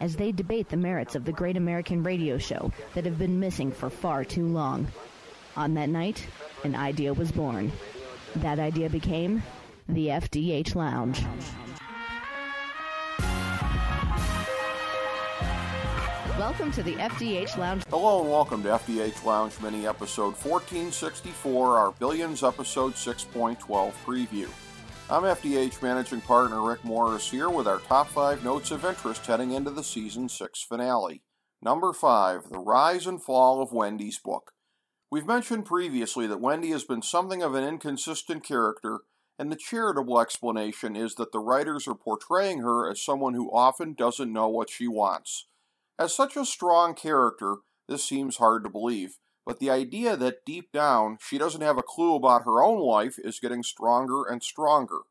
as they debate the merits of the great American radio show that have been missing for far too long. On that night, an idea was born. That idea became the FDH Lounge. Welcome to the FDH Lounge. Hello and welcome to FDH Lounge Mini episode 1464, our Billions episode 6.12 preview. I'm FDH Managing Partner Rick Morris here with our top five notes of interest heading into the season six finale. Number five, The Rise and Fall of Wendy's Book. We've mentioned previously that Wendy has been something of an inconsistent character, and the charitable explanation is that the writers are portraying her as someone who often doesn't know what she wants. As such a strong character, this seems hard to believe, but the idea that deep down she doesn't have a clue about her own life is getting stronger and stronger.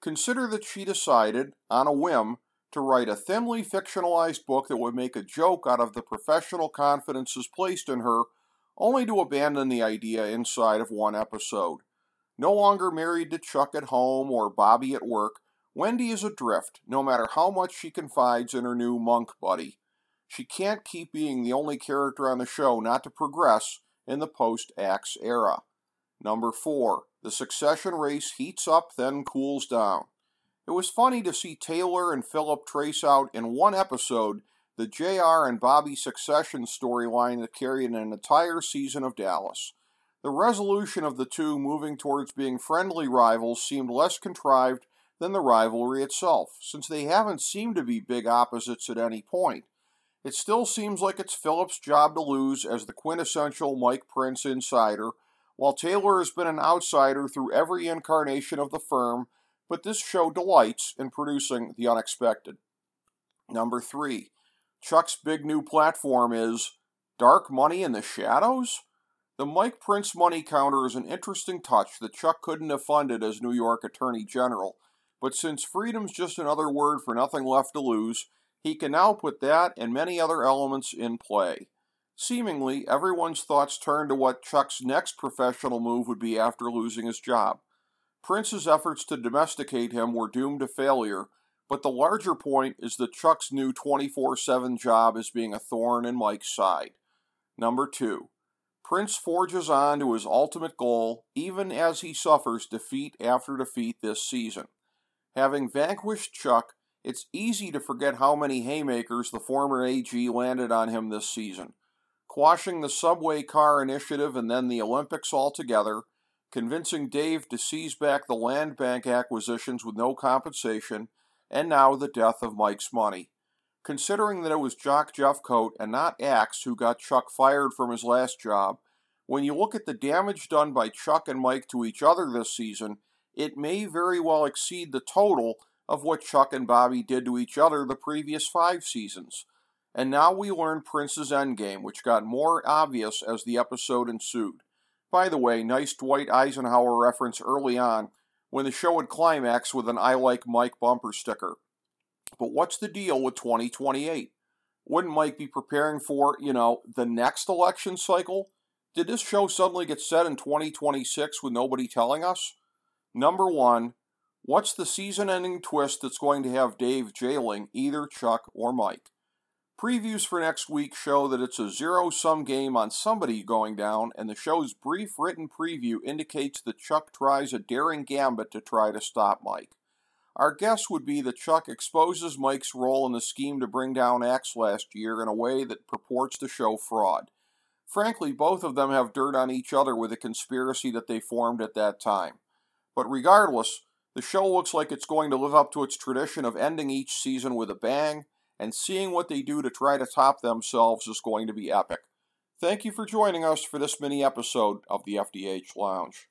Consider that she decided, on a whim, to write a thinly fictionalized book that would make a joke out of the professional confidences placed in her, only to abandon the idea inside of one episode. No longer married to Chuck at home or Bobby at work, Wendy is adrift, no matter how much she confides in her new monk buddy. She can't keep being the only character on the show not to progress in the post Axe era. Number 4. The succession race heats up, then cools down. It was funny to see Taylor and Philip trace out in one episode the JR and Bobby succession storyline that carried an entire season of Dallas. The resolution of the two moving towards being friendly rivals seemed less contrived than the rivalry itself, since they haven't seemed to be big opposites at any point. It still seems like it's Philip's job to lose as the quintessential Mike Prince insider, while Taylor has been an outsider through every incarnation of the firm, but this show delights in producing the unexpected. Number 3. Chuck's big new platform is Dark Money in the Shadows? The Mike Prince money counter is an interesting touch that Chuck couldn't have funded as New York Attorney General, but since freedom's just another word for nothing left to lose, he can now put that and many other elements in play. Seemingly, everyone's thoughts turn to what Chuck's next professional move would be after losing his job. Prince's efforts to domesticate him were doomed to failure, but the larger point is that Chuck's new 24 7 job is being a thorn in Mike's side. Number 2. Prince forges on to his ultimate goal even as he suffers defeat after defeat this season. Having vanquished Chuck, it's easy to forget how many haymakers the former AG landed on him this season. Quashing the subway car initiative and then the Olympics altogether, convincing Dave to seize back the land bank acquisitions with no compensation, and now the death of Mike's money. Considering that it was Jock Jeffcoat and not Axe who got Chuck fired from his last job, when you look at the damage done by Chuck and Mike to each other this season, it may very well exceed the total of what Chuck and Bobby did to each other the previous five seasons. And now we learn Prince's endgame, which got more obvious as the episode ensued. By the way, nice Dwight Eisenhower reference early on when the show would climax with an I Like Mike bumper sticker. But what's the deal with 2028? Wouldn't Mike be preparing for, you know, the next election cycle? Did this show suddenly get set in 2026 with nobody telling us? Number one, What's the season ending twist that's going to have Dave jailing either Chuck or Mike? Previews for next week show that it's a zero sum game on somebody going down, and the show's brief written preview indicates that Chuck tries a daring gambit to try to stop Mike. Our guess would be that Chuck exposes Mike's role in the scheme to bring down Axe last year in a way that purports to show fraud. Frankly, both of them have dirt on each other with the conspiracy that they formed at that time. But regardless, the show looks like it's going to live up to its tradition of ending each season with a bang, and seeing what they do to try to top themselves is going to be epic. Thank you for joining us for this mini episode of the FDH Lounge.